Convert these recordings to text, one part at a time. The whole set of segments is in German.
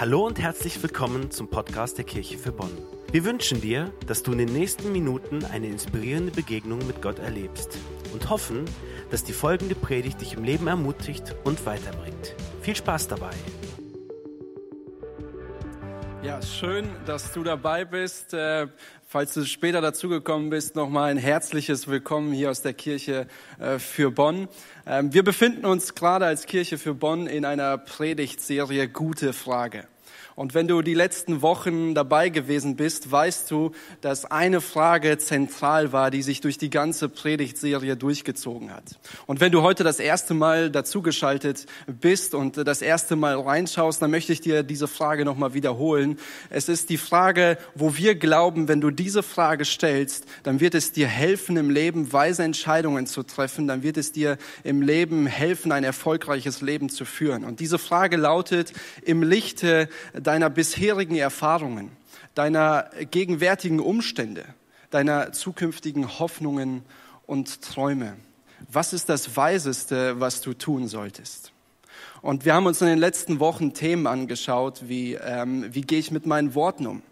Hallo und herzlich willkommen zum Podcast der Kirche für Bonn. Wir wünschen dir, dass du in den nächsten Minuten eine inspirierende Begegnung mit Gott erlebst und hoffen, dass die folgende Predigt dich im Leben ermutigt und weiterbringt. Viel Spaß dabei! Schön, dass du dabei bist. Äh, falls du später dazugekommen bist, nochmal ein herzliches Willkommen hier aus der Kirche äh, für Bonn. Ähm, wir befinden uns gerade als Kirche für Bonn in einer Predigtserie Gute Frage. Und wenn du die letzten Wochen dabei gewesen bist, weißt du, dass eine Frage zentral war, die sich durch die ganze Predigtserie durchgezogen hat. Und wenn du heute das erste Mal dazugeschaltet bist und das erste Mal reinschaust, dann möchte ich dir diese Frage nochmal wiederholen. Es ist die Frage, wo wir glauben, wenn du diese Frage stellst, dann wird es dir helfen, im Leben weise Entscheidungen zu treffen, dann wird es dir im Leben helfen, ein erfolgreiches Leben zu führen. Und diese Frage lautet, im Lichte deiner bisherigen Erfahrungen, deiner gegenwärtigen Umstände, deiner zukünftigen Hoffnungen und Träume. Was ist das Weiseste, was du tun solltest? Und wir haben uns in den letzten Wochen Themen angeschaut, wie ähm, wie gehe ich mit meinen Worten um?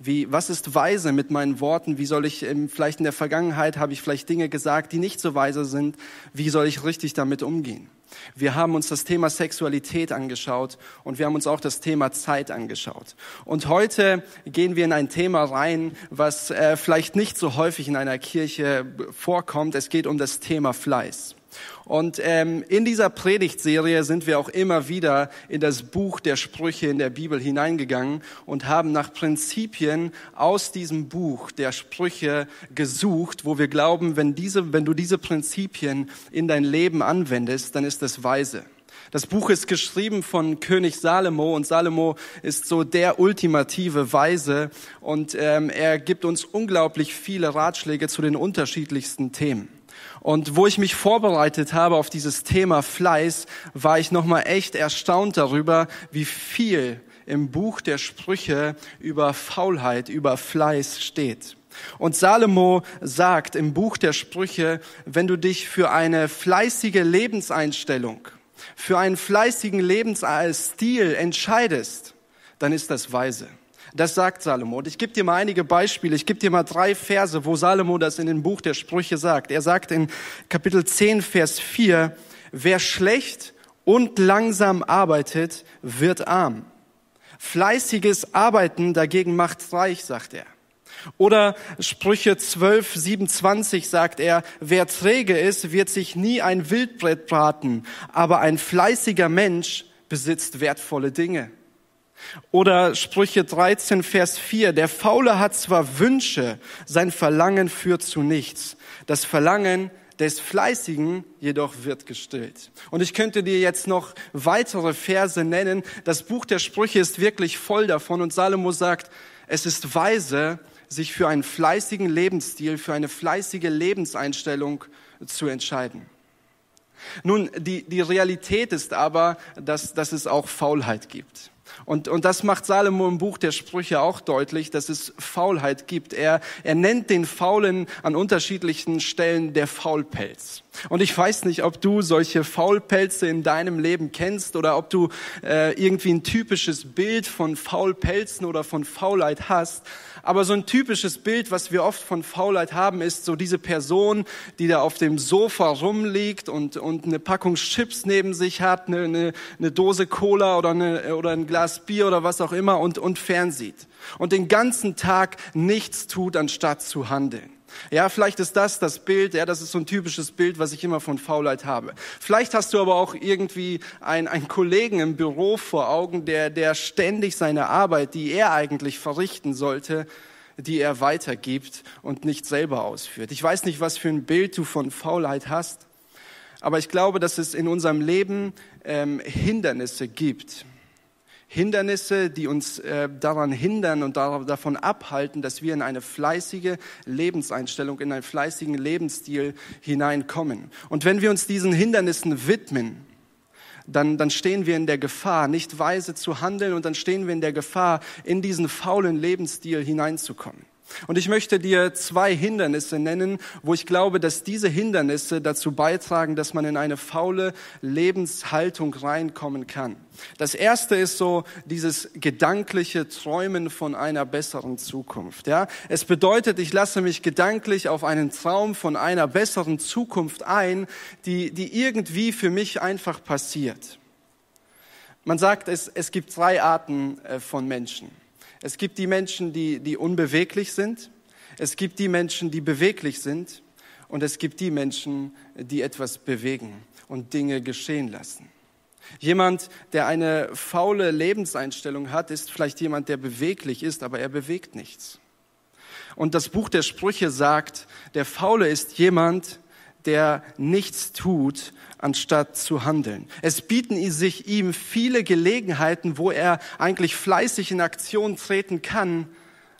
Wie, was ist weise mit meinen Worten? Wie soll ich, ähm, vielleicht in der Vergangenheit habe ich vielleicht Dinge gesagt, die nicht so weise sind. Wie soll ich richtig damit umgehen? Wir haben uns das Thema Sexualität angeschaut und wir haben uns auch das Thema Zeit angeschaut. Und heute gehen wir in ein Thema rein, was äh, vielleicht nicht so häufig in einer Kirche vorkommt. Es geht um das Thema Fleiß. Und ähm, in dieser Predigtserie sind wir auch immer wieder in das Buch der Sprüche in der Bibel hineingegangen und haben nach Prinzipien aus diesem Buch der Sprüche gesucht, wo wir glauben, wenn, diese, wenn du diese Prinzipien in dein Leben anwendest, dann ist das weise. Das Buch ist geschrieben von König Salomo und Salomo ist so der ultimative Weise und ähm, er gibt uns unglaublich viele Ratschläge zu den unterschiedlichsten Themen. Und wo ich mich vorbereitet habe auf dieses Thema Fleiß, war ich nochmal echt erstaunt darüber, wie viel im Buch der Sprüche über Faulheit, über Fleiß steht. Und Salomo sagt im Buch der Sprüche, wenn du dich für eine fleißige Lebenseinstellung, für einen fleißigen Lebensstil entscheidest, dann ist das weise. Das sagt Salomo. Und ich gebe dir mal einige Beispiele. Ich gebe dir mal drei Verse, wo Salomo das in dem Buch der Sprüche sagt. Er sagt in Kapitel 10, Vers 4, wer schlecht und langsam arbeitet, wird arm. Fleißiges Arbeiten dagegen macht reich, sagt er. Oder Sprüche 12, 27 sagt er, wer träge ist, wird sich nie ein Wildbrett braten, aber ein fleißiger Mensch besitzt wertvolle Dinge. Oder Sprüche 13, Vers 4. Der Faule hat zwar Wünsche, sein Verlangen führt zu nichts. Das Verlangen des Fleißigen jedoch wird gestillt. Und ich könnte dir jetzt noch weitere Verse nennen. Das Buch der Sprüche ist wirklich voll davon. Und Salomo sagt, es ist weise, sich für einen fleißigen Lebensstil, für eine fleißige Lebenseinstellung zu entscheiden. Nun, die, die Realität ist aber, dass, dass es auch Faulheit gibt. Und, und das macht Salomo im Buch der Sprüche auch deutlich, dass es Faulheit gibt. Er, er nennt den Faulen an unterschiedlichen Stellen der Faulpelz. Und ich weiß nicht, ob du solche Faulpelze in deinem Leben kennst oder ob du äh, irgendwie ein typisches Bild von Faulpelzen oder von Faulheit hast. Aber so ein typisches Bild, was wir oft von Faulheit haben, ist so diese Person, die da auf dem Sofa rumliegt und, und eine Packung Chips neben sich hat, eine, eine, eine Dose Cola oder, eine, oder ein Glas Bier oder was auch immer und, und fernsieht. Und den ganzen Tag nichts tut, anstatt zu handeln. Ja, vielleicht ist das das Bild, ja, das ist so ein typisches Bild, was ich immer von Faulheit habe. Vielleicht hast du aber auch irgendwie einen, einen Kollegen im Büro vor Augen, der, der ständig seine Arbeit, die er eigentlich verrichten sollte, die er weitergibt und nicht selber ausführt. Ich weiß nicht, was für ein Bild du von Faulheit hast, aber ich glaube, dass es in unserem Leben ähm, Hindernisse gibt, Hindernisse, die uns äh, daran hindern und davon abhalten, dass wir in eine fleißige Lebenseinstellung, in einen fleißigen Lebensstil hineinkommen. Und wenn wir uns diesen Hindernissen widmen, dann, dann stehen wir in der Gefahr, nicht weise zu handeln und dann stehen wir in der Gefahr, in diesen faulen Lebensstil hineinzukommen. Und ich möchte dir zwei Hindernisse nennen, wo ich glaube, dass diese Hindernisse dazu beitragen, dass man in eine faule Lebenshaltung reinkommen kann. Das erste ist so dieses gedankliche Träumen von einer besseren Zukunft. Ja, es bedeutet, ich lasse mich gedanklich auf einen Traum von einer besseren Zukunft ein, die, die irgendwie für mich einfach passiert. Man sagt, es, es gibt drei Arten äh, von Menschen. Es gibt die Menschen, die, die unbeweglich sind. Es gibt die Menschen, die beweglich sind. Und es gibt die Menschen, die etwas bewegen und Dinge geschehen lassen. Jemand, der eine faule Lebenseinstellung hat, ist vielleicht jemand, der beweglich ist, aber er bewegt nichts. Und das Buch der Sprüche sagt, der Faule ist jemand, der nichts tut, anstatt zu handeln. Es bieten sich ihm viele Gelegenheiten, wo er eigentlich fleißig in Aktion treten kann,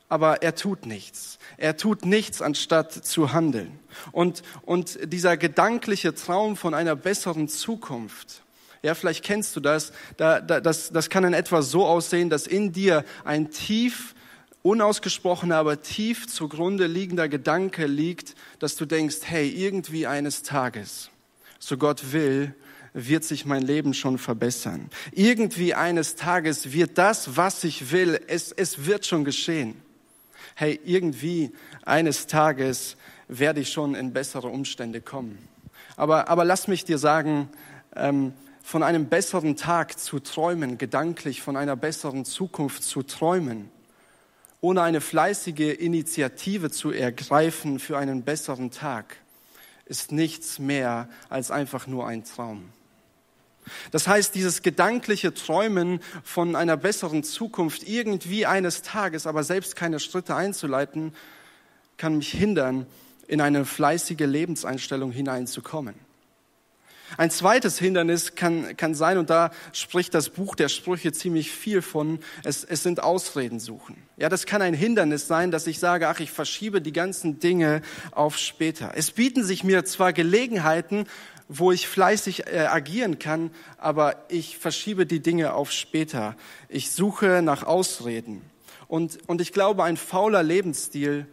aber er tut nichts. Er tut nichts, anstatt zu handeln. Und, und dieser gedankliche Traum von einer besseren Zukunft, ja, vielleicht kennst du das, da, da, das, das kann in etwa so aussehen, dass in dir ein tief unausgesprochener, aber tief zugrunde liegender Gedanke liegt, dass du denkst, hey, irgendwie eines Tages, so Gott will, wird sich mein Leben schon verbessern. Irgendwie eines Tages wird das, was ich will, es, es wird schon geschehen. Hey, irgendwie eines Tages werde ich schon in bessere Umstände kommen. Aber, aber lass mich dir sagen, ähm, von einem besseren Tag zu träumen, gedanklich von einer besseren Zukunft zu träumen, ohne eine fleißige Initiative zu ergreifen für einen besseren Tag, ist nichts mehr als einfach nur ein Traum. Das heißt, dieses gedankliche Träumen von einer besseren Zukunft irgendwie eines Tages, aber selbst keine Schritte einzuleiten, kann mich hindern, in eine fleißige Lebenseinstellung hineinzukommen. Ein zweites Hindernis kann, kann sein, und da spricht das Buch der Sprüche ziemlich viel von, es, es sind Ausreden suchen. Ja, das kann ein Hindernis sein, dass ich sage, ach, ich verschiebe die ganzen Dinge auf später. Es bieten sich mir zwar Gelegenheiten, wo ich fleißig äh, agieren kann, aber ich verschiebe die Dinge auf später. Ich suche nach Ausreden. Und, und ich glaube, ein fauler Lebensstil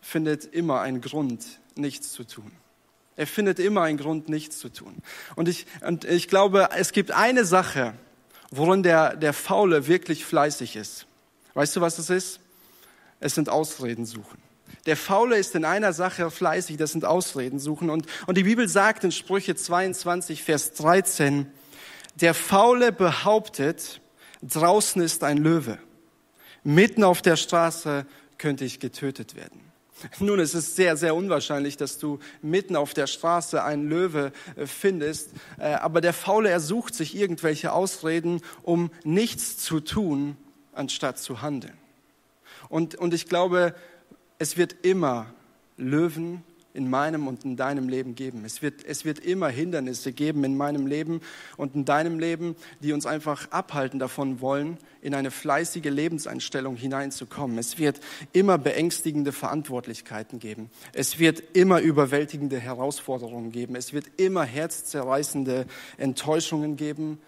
findet immer einen Grund, nichts zu tun. Er findet immer einen Grund, nichts zu tun. Und ich, und ich glaube, es gibt eine Sache, worin der, der Faule wirklich fleißig ist. Weißt du, was es ist? Es sind Ausreden suchen. Der Faule ist in einer Sache fleißig, das sind Ausreden suchen. Und, und die Bibel sagt in Sprüche 22, Vers 13, der Faule behauptet, draußen ist ein Löwe. Mitten auf der Straße könnte ich getötet werden. Nun, es ist sehr, sehr unwahrscheinlich, dass du mitten auf der Straße einen Löwe äh, findest, äh, aber der Faule ersucht sich irgendwelche Ausreden, um nichts zu tun, anstatt zu handeln. Und, und ich glaube, es wird immer Löwen in meinem und in deinem Leben geben. Es wird, es wird immer Hindernisse geben in meinem Leben und in deinem Leben, die uns einfach abhalten davon wollen, in eine fleißige Lebenseinstellung hineinzukommen. Es wird immer beängstigende Verantwortlichkeiten geben. Es wird immer überwältigende Herausforderungen geben. Es wird immer herzzerreißende Enttäuschungen geben.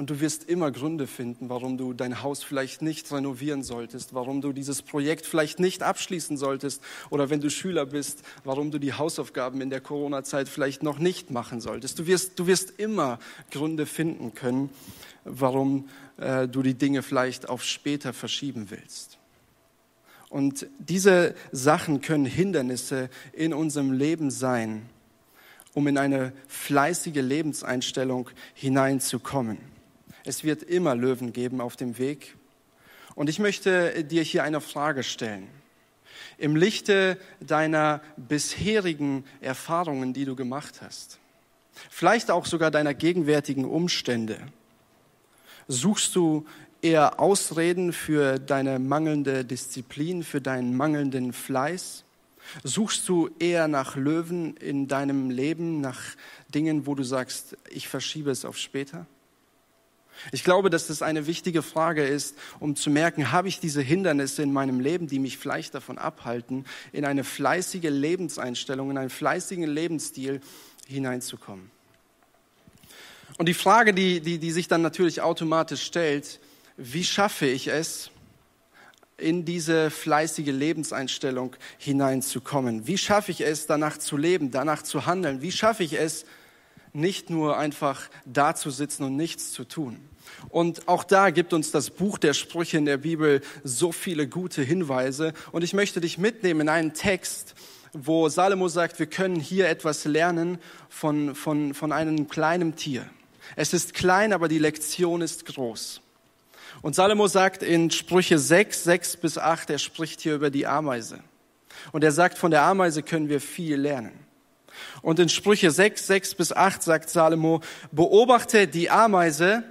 Und du wirst immer Gründe finden, warum du dein Haus vielleicht nicht renovieren solltest, warum du dieses Projekt vielleicht nicht abschließen solltest oder wenn du Schüler bist, warum du die Hausaufgaben in der Corona-Zeit vielleicht noch nicht machen solltest. Du wirst, du wirst immer Gründe finden können, warum äh, du die Dinge vielleicht auf später verschieben willst. Und diese Sachen können Hindernisse in unserem Leben sein, um in eine fleißige Lebenseinstellung hineinzukommen. Es wird immer Löwen geben auf dem Weg. Und ich möchte dir hier eine Frage stellen. Im Lichte deiner bisherigen Erfahrungen, die du gemacht hast, vielleicht auch sogar deiner gegenwärtigen Umstände, suchst du eher Ausreden für deine mangelnde Disziplin, für deinen mangelnden Fleiß? Suchst du eher nach Löwen in deinem Leben, nach Dingen, wo du sagst, ich verschiebe es auf später? Ich glaube, dass das eine wichtige Frage ist, um zu merken, habe ich diese Hindernisse in meinem Leben, die mich vielleicht davon abhalten, in eine fleißige Lebenseinstellung, in einen fleißigen Lebensstil hineinzukommen. Und die Frage, die, die, die sich dann natürlich automatisch stellt, wie schaffe ich es, in diese fleißige Lebenseinstellung hineinzukommen? Wie schaffe ich es, danach zu leben, danach zu handeln? Wie schaffe ich es, nicht nur einfach dazusitzen und nichts zu tun? Und auch da gibt uns das Buch der Sprüche in der Bibel so viele gute Hinweise. Und ich möchte dich mitnehmen in einen Text, wo Salomo sagt, wir können hier etwas lernen von, von, von einem kleinen Tier. Es ist klein, aber die Lektion ist groß. Und Salomo sagt in Sprüche 6, 6 bis 8, er spricht hier über die Ameise. Und er sagt, von der Ameise können wir viel lernen. Und in Sprüche 6, 6 bis 8 sagt Salomo, beobachte die Ameise,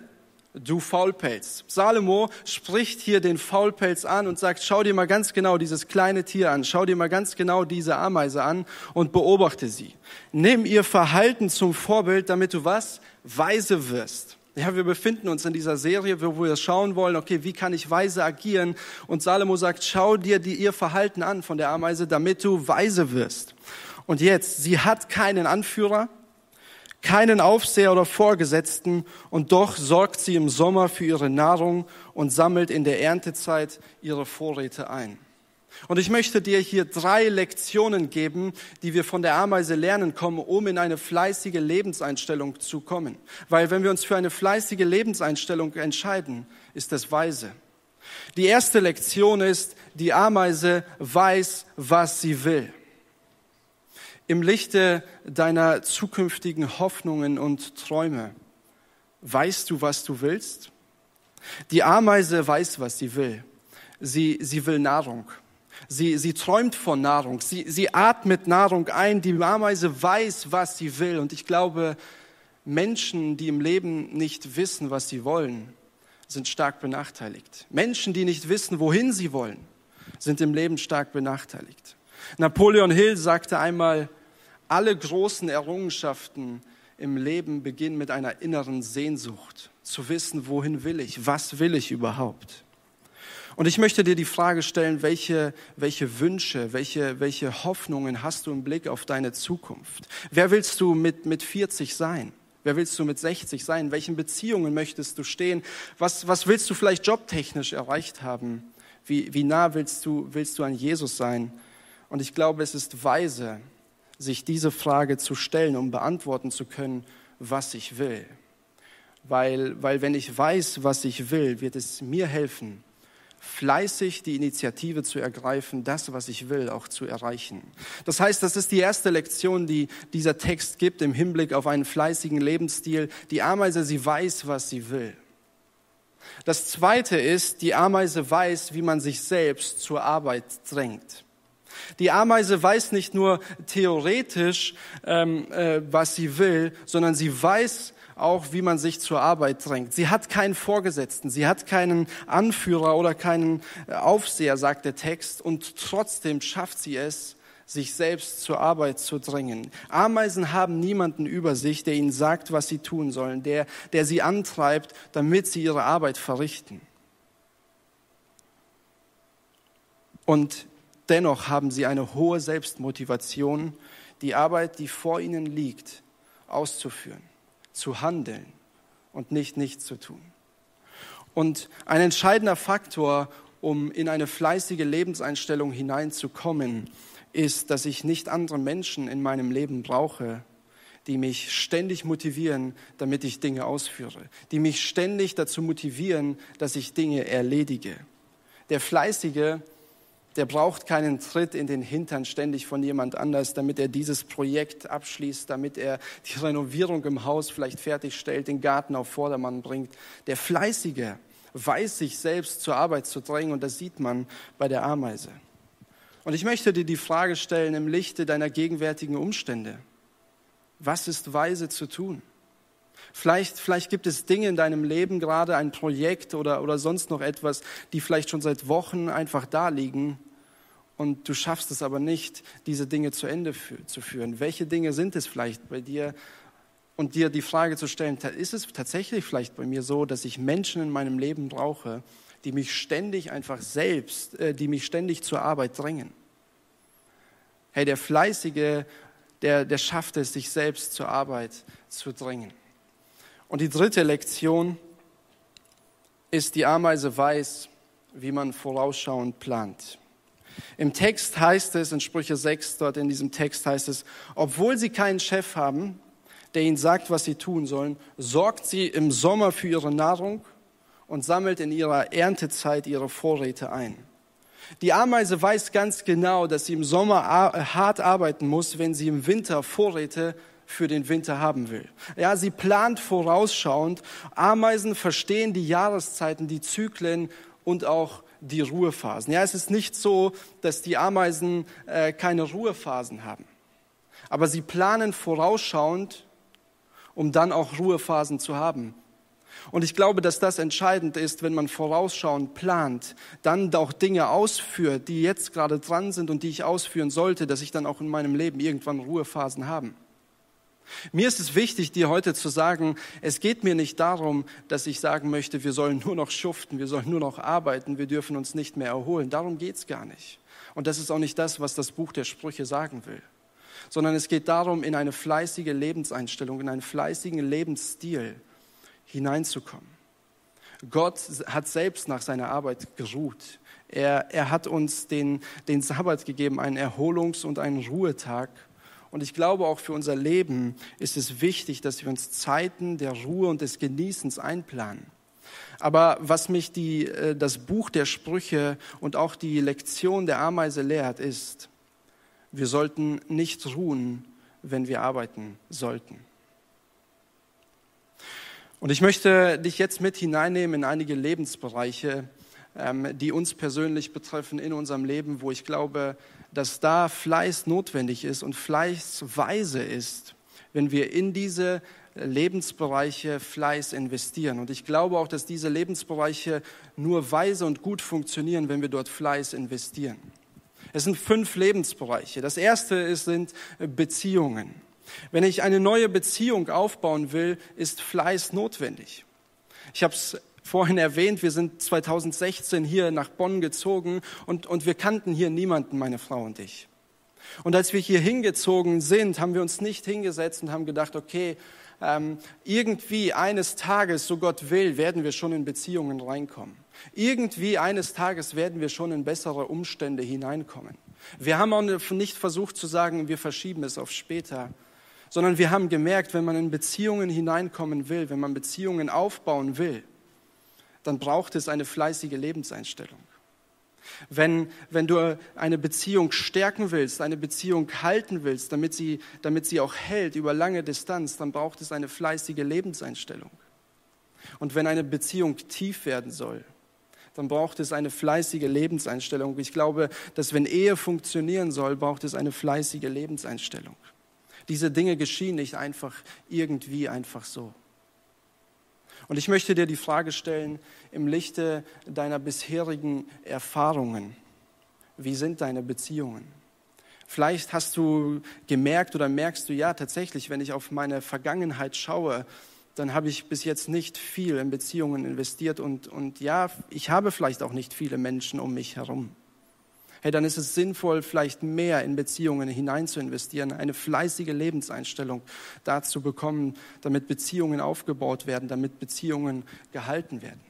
du Faulpelz. Salomo spricht hier den Faulpelz an und sagt, schau dir mal ganz genau dieses kleine Tier an, schau dir mal ganz genau diese Ameise an und beobachte sie. Nimm ihr Verhalten zum Vorbild, damit du was? Weise wirst. Ja, wir befinden uns in dieser Serie, wo wir schauen wollen, okay, wie kann ich weise agieren? Und Salomo sagt, schau dir die, ihr Verhalten an von der Ameise, damit du weise wirst. Und jetzt, sie hat keinen Anführer, keinen Aufseher oder Vorgesetzten und doch sorgt sie im Sommer für ihre Nahrung und sammelt in der Erntezeit ihre Vorräte ein. Und ich möchte dir hier drei Lektionen geben, die wir von der Ameise lernen kommen, um in eine fleißige Lebenseinstellung zu kommen. Weil wenn wir uns für eine fleißige Lebenseinstellung entscheiden, ist das weise. Die erste Lektion ist, die Ameise weiß, was sie will im Lichte deiner zukünftigen Hoffnungen und Träume. Weißt du, was du willst? Die Ameise weiß, was sie will. Sie, sie will Nahrung. Sie, sie träumt von Nahrung. Sie, sie atmet Nahrung ein. Die Ameise weiß, was sie will. Und ich glaube, Menschen, die im Leben nicht wissen, was sie wollen, sind stark benachteiligt. Menschen, die nicht wissen, wohin sie wollen, sind im Leben stark benachteiligt. Napoleon Hill sagte einmal, alle großen Errungenschaften im Leben beginnen mit einer inneren Sehnsucht, zu wissen, wohin will ich, was will ich überhaupt. Und ich möchte dir die Frage stellen, welche, welche Wünsche, welche, welche Hoffnungen hast du im Blick auf deine Zukunft? Wer willst du mit, mit 40 sein? Wer willst du mit 60 sein? In welchen Beziehungen möchtest du stehen? Was, was willst du vielleicht jobtechnisch erreicht haben? Wie, wie nah willst du, willst du an Jesus sein? Und ich glaube, es ist weise, sich diese Frage zu stellen, um beantworten zu können, was ich will. Weil, weil wenn ich weiß, was ich will, wird es mir helfen, fleißig die Initiative zu ergreifen, das, was ich will, auch zu erreichen. Das heißt, das ist die erste Lektion, die dieser Text gibt im Hinblick auf einen fleißigen Lebensstil. Die Ameise, sie weiß, was sie will. Das zweite ist, die Ameise weiß, wie man sich selbst zur Arbeit drängt. Die Ameise weiß nicht nur theoretisch, ähm, äh, was sie will, sondern sie weiß auch, wie man sich zur Arbeit drängt. Sie hat keinen Vorgesetzten, sie hat keinen Anführer oder keinen äh, Aufseher, sagt der Text, und trotzdem schafft sie es, sich selbst zur Arbeit zu drängen. Ameisen haben niemanden über sich, der ihnen sagt, was sie tun sollen, der, der sie antreibt, damit sie ihre Arbeit verrichten. Und Dennoch haben sie eine hohe Selbstmotivation, die Arbeit, die vor ihnen liegt, auszuführen, zu handeln und nicht nichts zu tun. Und ein entscheidender Faktor, um in eine fleißige Lebenseinstellung hineinzukommen, ist, dass ich nicht andere Menschen in meinem Leben brauche, die mich ständig motivieren, damit ich Dinge ausführe, die mich ständig dazu motivieren, dass ich Dinge erledige. Der Fleißige der braucht keinen Tritt in den Hintern ständig von jemand anders, damit er dieses Projekt abschließt, damit er die Renovierung im Haus vielleicht fertigstellt, den Garten auf Vordermann bringt. Der Fleißige weiß sich selbst zur Arbeit zu drängen und das sieht man bei der Ameise. Und ich möchte dir die Frage stellen im Lichte deiner gegenwärtigen Umstände. Was ist weise zu tun? Vielleicht, vielleicht gibt es Dinge in deinem Leben, gerade ein Projekt oder, oder sonst noch etwas, die vielleicht schon seit Wochen einfach da liegen und du schaffst es aber nicht, diese Dinge zu Ende für, zu führen. Welche Dinge sind es vielleicht bei dir? Und dir die Frage zu stellen, ist es tatsächlich vielleicht bei mir so, dass ich Menschen in meinem Leben brauche, die mich ständig einfach selbst, äh, die mich ständig zur Arbeit drängen? Hey, der Fleißige, der, der schafft es, sich selbst zur Arbeit zu drängen. Und die dritte Lektion ist, die Ameise weiß, wie man vorausschauend plant. Im Text heißt es, in Sprüche 6, dort in diesem Text heißt es, obwohl sie keinen Chef haben, der ihnen sagt, was sie tun sollen, sorgt sie im Sommer für ihre Nahrung und sammelt in ihrer Erntezeit ihre Vorräte ein. Die Ameise weiß ganz genau, dass sie im Sommer hart arbeiten muss, wenn sie im Winter Vorräte für den Winter haben will. Ja, sie plant vorausschauend. Ameisen verstehen die Jahreszeiten, die Zyklen und auch die Ruhephasen. Ja, es ist nicht so, dass die Ameisen äh, keine Ruhephasen haben. Aber sie planen vorausschauend, um dann auch Ruhephasen zu haben. Und ich glaube, dass das entscheidend ist, wenn man vorausschauend plant, dann auch Dinge ausführt, die jetzt gerade dran sind und die ich ausführen sollte, dass ich dann auch in meinem Leben irgendwann Ruhephasen haben. Mir ist es wichtig, dir heute zu sagen, es geht mir nicht darum, dass ich sagen möchte, wir sollen nur noch schuften, wir sollen nur noch arbeiten, wir dürfen uns nicht mehr erholen. Darum geht es gar nicht. Und das ist auch nicht das, was das Buch der Sprüche sagen will. Sondern es geht darum, in eine fleißige Lebenseinstellung, in einen fleißigen Lebensstil hineinzukommen. Gott hat selbst nach seiner Arbeit geruht. Er, er hat uns den, den Sabbat gegeben, einen Erholungs- und einen Ruhetag. Und ich glaube, auch für unser Leben ist es wichtig, dass wir uns Zeiten der Ruhe und des Genießens einplanen. Aber was mich die, äh, das Buch der Sprüche und auch die Lektion der Ameise lehrt, ist, wir sollten nicht ruhen, wenn wir arbeiten sollten. Und ich möchte dich jetzt mit hineinnehmen in einige Lebensbereiche, ähm, die uns persönlich betreffen in unserem Leben, wo ich glaube, dass da Fleiß notwendig ist und Fleiß weise ist, wenn wir in diese Lebensbereiche Fleiß investieren. Und ich glaube auch, dass diese Lebensbereiche nur weise und gut funktionieren, wenn wir dort Fleiß investieren. Es sind fünf Lebensbereiche. Das erste ist, sind Beziehungen. Wenn ich eine neue Beziehung aufbauen will, ist Fleiß notwendig. Ich habe es vorhin erwähnt, wir sind 2016 hier nach Bonn gezogen und, und wir kannten hier niemanden, meine Frau und ich. Und als wir hier hingezogen sind, haben wir uns nicht hingesetzt und haben gedacht, okay, ähm, irgendwie eines Tages, so Gott will, werden wir schon in Beziehungen reinkommen. Irgendwie eines Tages werden wir schon in bessere Umstände hineinkommen. Wir haben auch nicht versucht zu sagen, wir verschieben es auf später, sondern wir haben gemerkt, wenn man in Beziehungen hineinkommen will, wenn man Beziehungen aufbauen will, dann braucht es eine fleißige Lebenseinstellung. Wenn, wenn du eine Beziehung stärken willst, eine Beziehung halten willst, damit sie, damit sie auch hält über lange Distanz, dann braucht es eine fleißige Lebenseinstellung. Und wenn eine Beziehung tief werden soll, dann braucht es eine fleißige Lebenseinstellung. Ich glaube, dass wenn Ehe funktionieren soll, braucht es eine fleißige Lebenseinstellung. Diese Dinge geschehen nicht einfach irgendwie einfach so. Und ich möchte dir die Frage stellen, im Lichte deiner bisherigen Erfahrungen, wie sind deine Beziehungen? Vielleicht hast du gemerkt oder merkst du, ja, tatsächlich, wenn ich auf meine Vergangenheit schaue, dann habe ich bis jetzt nicht viel in Beziehungen investiert und, und ja, ich habe vielleicht auch nicht viele Menschen um mich herum hey, dann ist es sinnvoll, vielleicht mehr in Beziehungen hinein zu investieren, eine fleißige Lebenseinstellung dazu bekommen, damit Beziehungen aufgebaut werden, damit Beziehungen gehalten werden.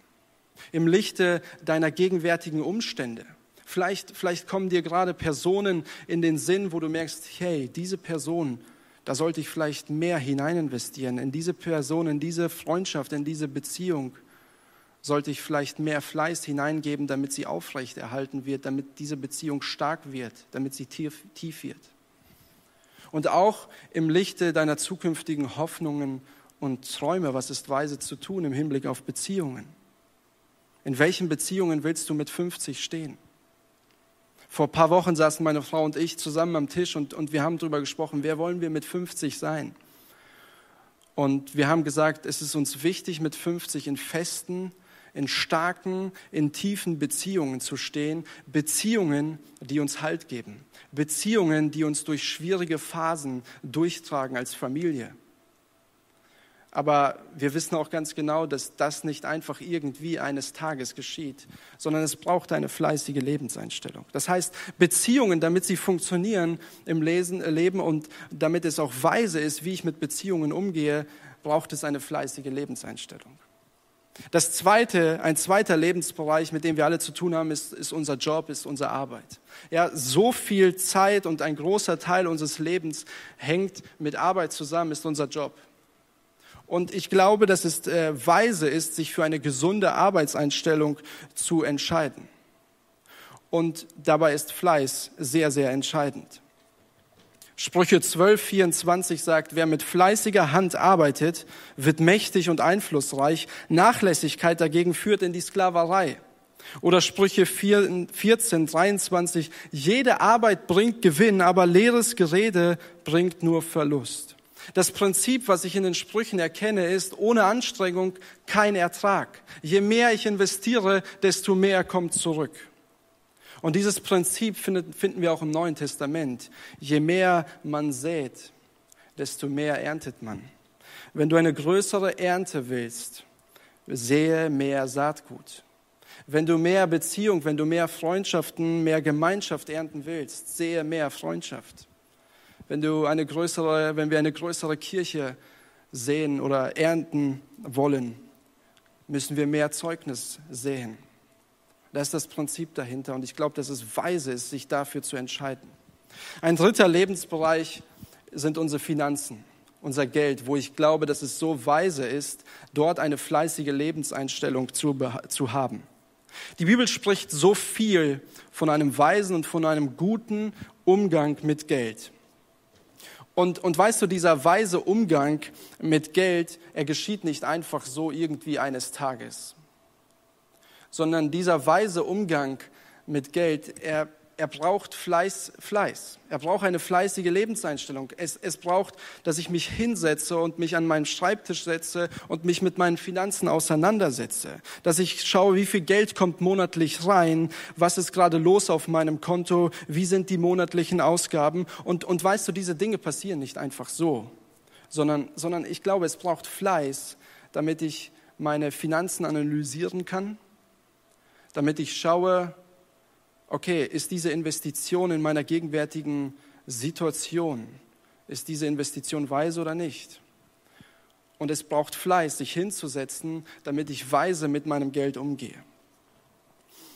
Im Lichte deiner gegenwärtigen Umstände. Vielleicht, vielleicht kommen dir gerade Personen in den Sinn, wo du merkst, hey, diese Person, da sollte ich vielleicht mehr hinein investieren, in diese Person, in diese Freundschaft, in diese Beziehung sollte ich vielleicht mehr Fleiß hineingeben, damit sie aufrechterhalten wird, damit diese Beziehung stark wird, damit sie tief, tief wird. Und auch im Lichte deiner zukünftigen Hoffnungen und Träume, was ist weise zu tun im Hinblick auf Beziehungen? In welchen Beziehungen willst du mit 50 stehen? Vor ein paar Wochen saßen meine Frau und ich zusammen am Tisch und, und wir haben darüber gesprochen, wer wollen wir mit 50 sein? Und wir haben gesagt, es ist uns wichtig, mit 50 in festen, in starken, in tiefen Beziehungen zu stehen. Beziehungen, die uns Halt geben. Beziehungen, die uns durch schwierige Phasen durchtragen als Familie. Aber wir wissen auch ganz genau, dass das nicht einfach irgendwie eines Tages geschieht, sondern es braucht eine fleißige Lebenseinstellung. Das heißt, Beziehungen, damit sie funktionieren im Lesen, Leben und damit es auch weise ist, wie ich mit Beziehungen umgehe, braucht es eine fleißige Lebenseinstellung. Das zweite, ein zweiter Lebensbereich, mit dem wir alle zu tun haben, ist, ist unser Job, ist unsere Arbeit. Ja, so viel Zeit und ein großer Teil unseres Lebens hängt mit Arbeit zusammen, ist unser Job. Und ich glaube, dass es äh, weise ist, sich für eine gesunde Arbeitseinstellung zu entscheiden. Und dabei ist Fleiß sehr, sehr entscheidend. Sprüche 12, 24 sagt, wer mit fleißiger Hand arbeitet, wird mächtig und einflussreich. Nachlässigkeit dagegen führt in die Sklaverei. Oder Sprüche 14, 23, jede Arbeit bringt Gewinn, aber leeres Gerede bringt nur Verlust. Das Prinzip, was ich in den Sprüchen erkenne, ist, ohne Anstrengung kein Ertrag. Je mehr ich investiere, desto mehr kommt zurück. Und dieses Prinzip finden wir auch im Neuen Testament. Je mehr man sät, desto mehr erntet man. Wenn du eine größere Ernte willst, sehe mehr Saatgut. Wenn du mehr Beziehung, wenn du mehr Freundschaften, mehr Gemeinschaft ernten willst, sehe mehr Freundschaft. Wenn du eine größere, wenn wir eine größere Kirche sehen oder ernten wollen, müssen wir mehr Zeugnis sehen. Das ist das Prinzip dahinter und ich glaube, dass es weise ist, sich dafür zu entscheiden. Ein dritter Lebensbereich sind unsere Finanzen, unser Geld, wo ich glaube, dass es so weise ist, dort eine fleißige Lebenseinstellung zu, zu haben. Die Bibel spricht so viel von einem weisen und von einem guten Umgang mit Geld. Und, und weißt du, dieser weise Umgang mit Geld, er geschieht nicht einfach so irgendwie eines Tages sondern dieser weise Umgang mit Geld, er, er braucht Fleiß, Fleiß. Er braucht eine fleißige Lebenseinstellung. Es, es braucht, dass ich mich hinsetze und mich an meinen Schreibtisch setze und mich mit meinen Finanzen auseinandersetze. Dass ich schaue, wie viel Geld kommt monatlich rein, was ist gerade los auf meinem Konto, wie sind die monatlichen Ausgaben. Und, und weißt du, diese Dinge passieren nicht einfach so, sondern, sondern ich glaube, es braucht Fleiß, damit ich meine Finanzen analysieren kann damit ich schaue, okay, ist diese Investition in meiner gegenwärtigen Situation, ist diese Investition weise oder nicht? Und es braucht Fleiß, sich hinzusetzen, damit ich weise mit meinem Geld umgehe.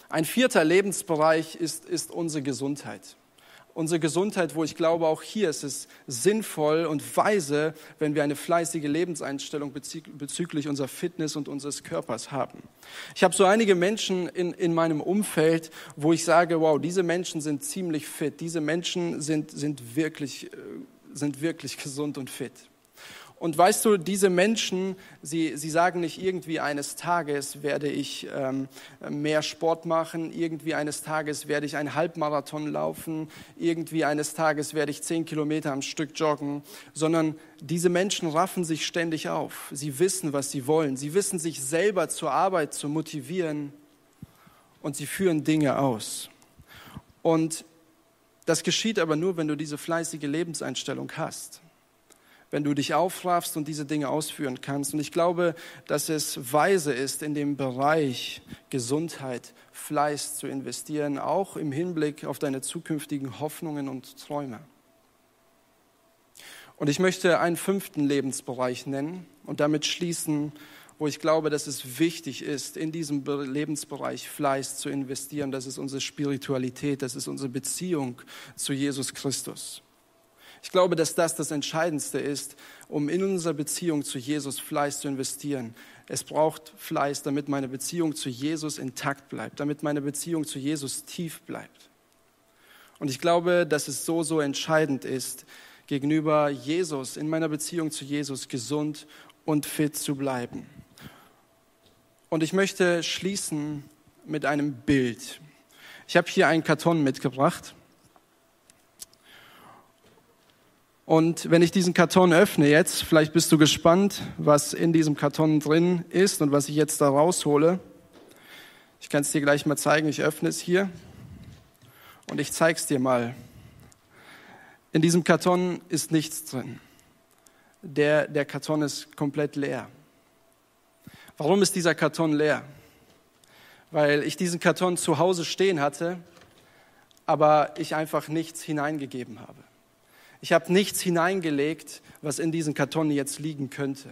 Ein vierter Lebensbereich ist, ist unsere Gesundheit unsere Gesundheit, wo ich glaube, auch hier ist es sinnvoll und weise, wenn wir eine fleißige Lebenseinstellung bezüglich unserer Fitness und unseres Körpers haben. Ich habe so einige Menschen in, in meinem Umfeld, wo ich sage, wow, diese Menschen sind ziemlich fit, diese Menschen sind, sind, wirklich, äh, sind wirklich gesund und fit. Und weißt du, diese Menschen, sie, sie sagen nicht irgendwie eines Tages werde ich ähm, mehr Sport machen, irgendwie eines Tages werde ich einen Halbmarathon laufen, irgendwie eines Tages werde ich zehn Kilometer am Stück joggen, sondern diese Menschen raffen sich ständig auf. Sie wissen, was sie wollen. Sie wissen, sich selber zur Arbeit zu motivieren und sie führen Dinge aus. Und das geschieht aber nur, wenn du diese fleißige Lebenseinstellung hast wenn du dich aufraffst und diese Dinge ausführen kannst. Und ich glaube, dass es weise ist, in dem Bereich Gesundheit, Fleiß zu investieren, auch im Hinblick auf deine zukünftigen Hoffnungen und Träume. Und ich möchte einen fünften Lebensbereich nennen und damit schließen, wo ich glaube, dass es wichtig ist, in diesem Lebensbereich Fleiß zu investieren. Das ist unsere Spiritualität, das ist unsere Beziehung zu Jesus Christus. Ich glaube, dass das das Entscheidendste ist, um in unserer Beziehung zu Jesus Fleiß zu investieren. Es braucht Fleiß, damit meine Beziehung zu Jesus intakt bleibt, damit meine Beziehung zu Jesus tief bleibt. Und ich glaube, dass es so, so entscheidend ist, gegenüber Jesus, in meiner Beziehung zu Jesus gesund und fit zu bleiben. Und ich möchte schließen mit einem Bild. Ich habe hier einen Karton mitgebracht. Und wenn ich diesen Karton öffne jetzt, vielleicht bist du gespannt, was in diesem Karton drin ist und was ich jetzt da raushole. Ich kann es dir gleich mal zeigen. Ich öffne es hier und ich zeige es dir mal. In diesem Karton ist nichts drin. Der, der Karton ist komplett leer. Warum ist dieser Karton leer? Weil ich diesen Karton zu Hause stehen hatte, aber ich einfach nichts hineingegeben habe. Ich habe nichts hineingelegt, was in diesen Karton jetzt liegen könnte.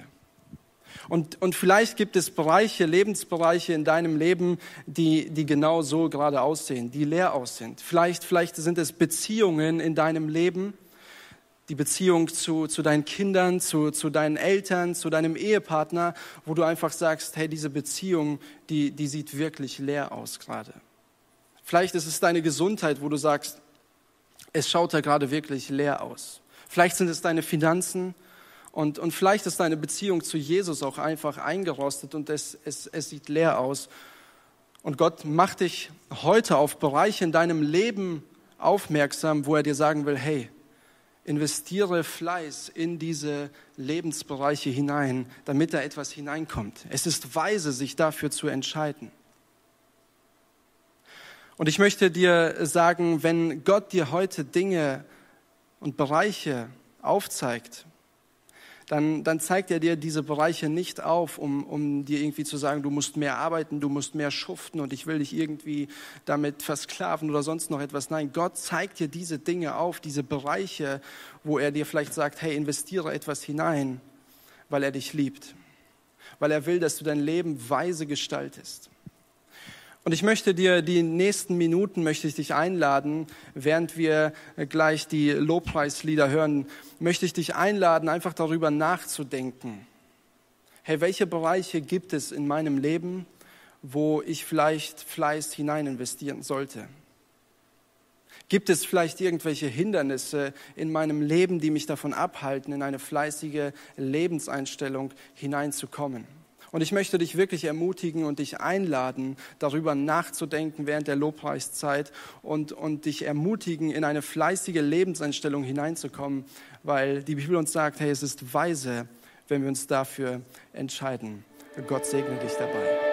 Und, und vielleicht gibt es Bereiche, Lebensbereiche in deinem Leben, die, die genau so gerade aussehen, die leer aussehen. Vielleicht, vielleicht sind es Beziehungen in deinem Leben, die Beziehung zu, zu deinen Kindern, zu, zu deinen Eltern, zu deinem Ehepartner, wo du einfach sagst, hey, diese Beziehung, die, die sieht wirklich leer aus gerade. Vielleicht ist es deine Gesundheit, wo du sagst, es schaut da gerade wirklich leer aus. Vielleicht sind es deine Finanzen, und, und vielleicht ist deine Beziehung zu Jesus auch einfach eingerostet und es, es, es sieht leer aus. Und Gott macht dich heute auf Bereiche in deinem Leben aufmerksam, wo er dir sagen will, hey, investiere Fleiß in diese Lebensbereiche hinein, damit da etwas hineinkommt. Es ist weise, sich dafür zu entscheiden. Und ich möchte dir sagen, wenn Gott dir heute Dinge und Bereiche aufzeigt, dann, dann zeigt er dir diese Bereiche nicht auf, um, um dir irgendwie zu sagen, du musst mehr arbeiten, du musst mehr schuften und ich will dich irgendwie damit versklaven oder sonst noch etwas. Nein, Gott zeigt dir diese Dinge auf, diese Bereiche, wo er dir vielleicht sagt, hey, investiere etwas hinein, weil er dich liebt, weil er will, dass du dein Leben weise gestaltest. Und ich möchte dir die nächsten Minuten möchte ich dich einladen, während wir gleich die Lobpreislieder hören, möchte ich dich einladen, einfach darüber nachzudenken. Hey, welche Bereiche gibt es in meinem Leben, wo ich vielleicht Fleiß hinein investieren sollte? Gibt es vielleicht irgendwelche Hindernisse in meinem Leben, die mich davon abhalten, in eine fleißige Lebenseinstellung hineinzukommen? Und ich möchte dich wirklich ermutigen und dich einladen, darüber nachzudenken während der Lobpreiszeit und, und dich ermutigen, in eine fleißige Lebenseinstellung hineinzukommen, weil die Bibel uns sagt, hey, es ist weise, wenn wir uns dafür entscheiden. Gott segne dich dabei.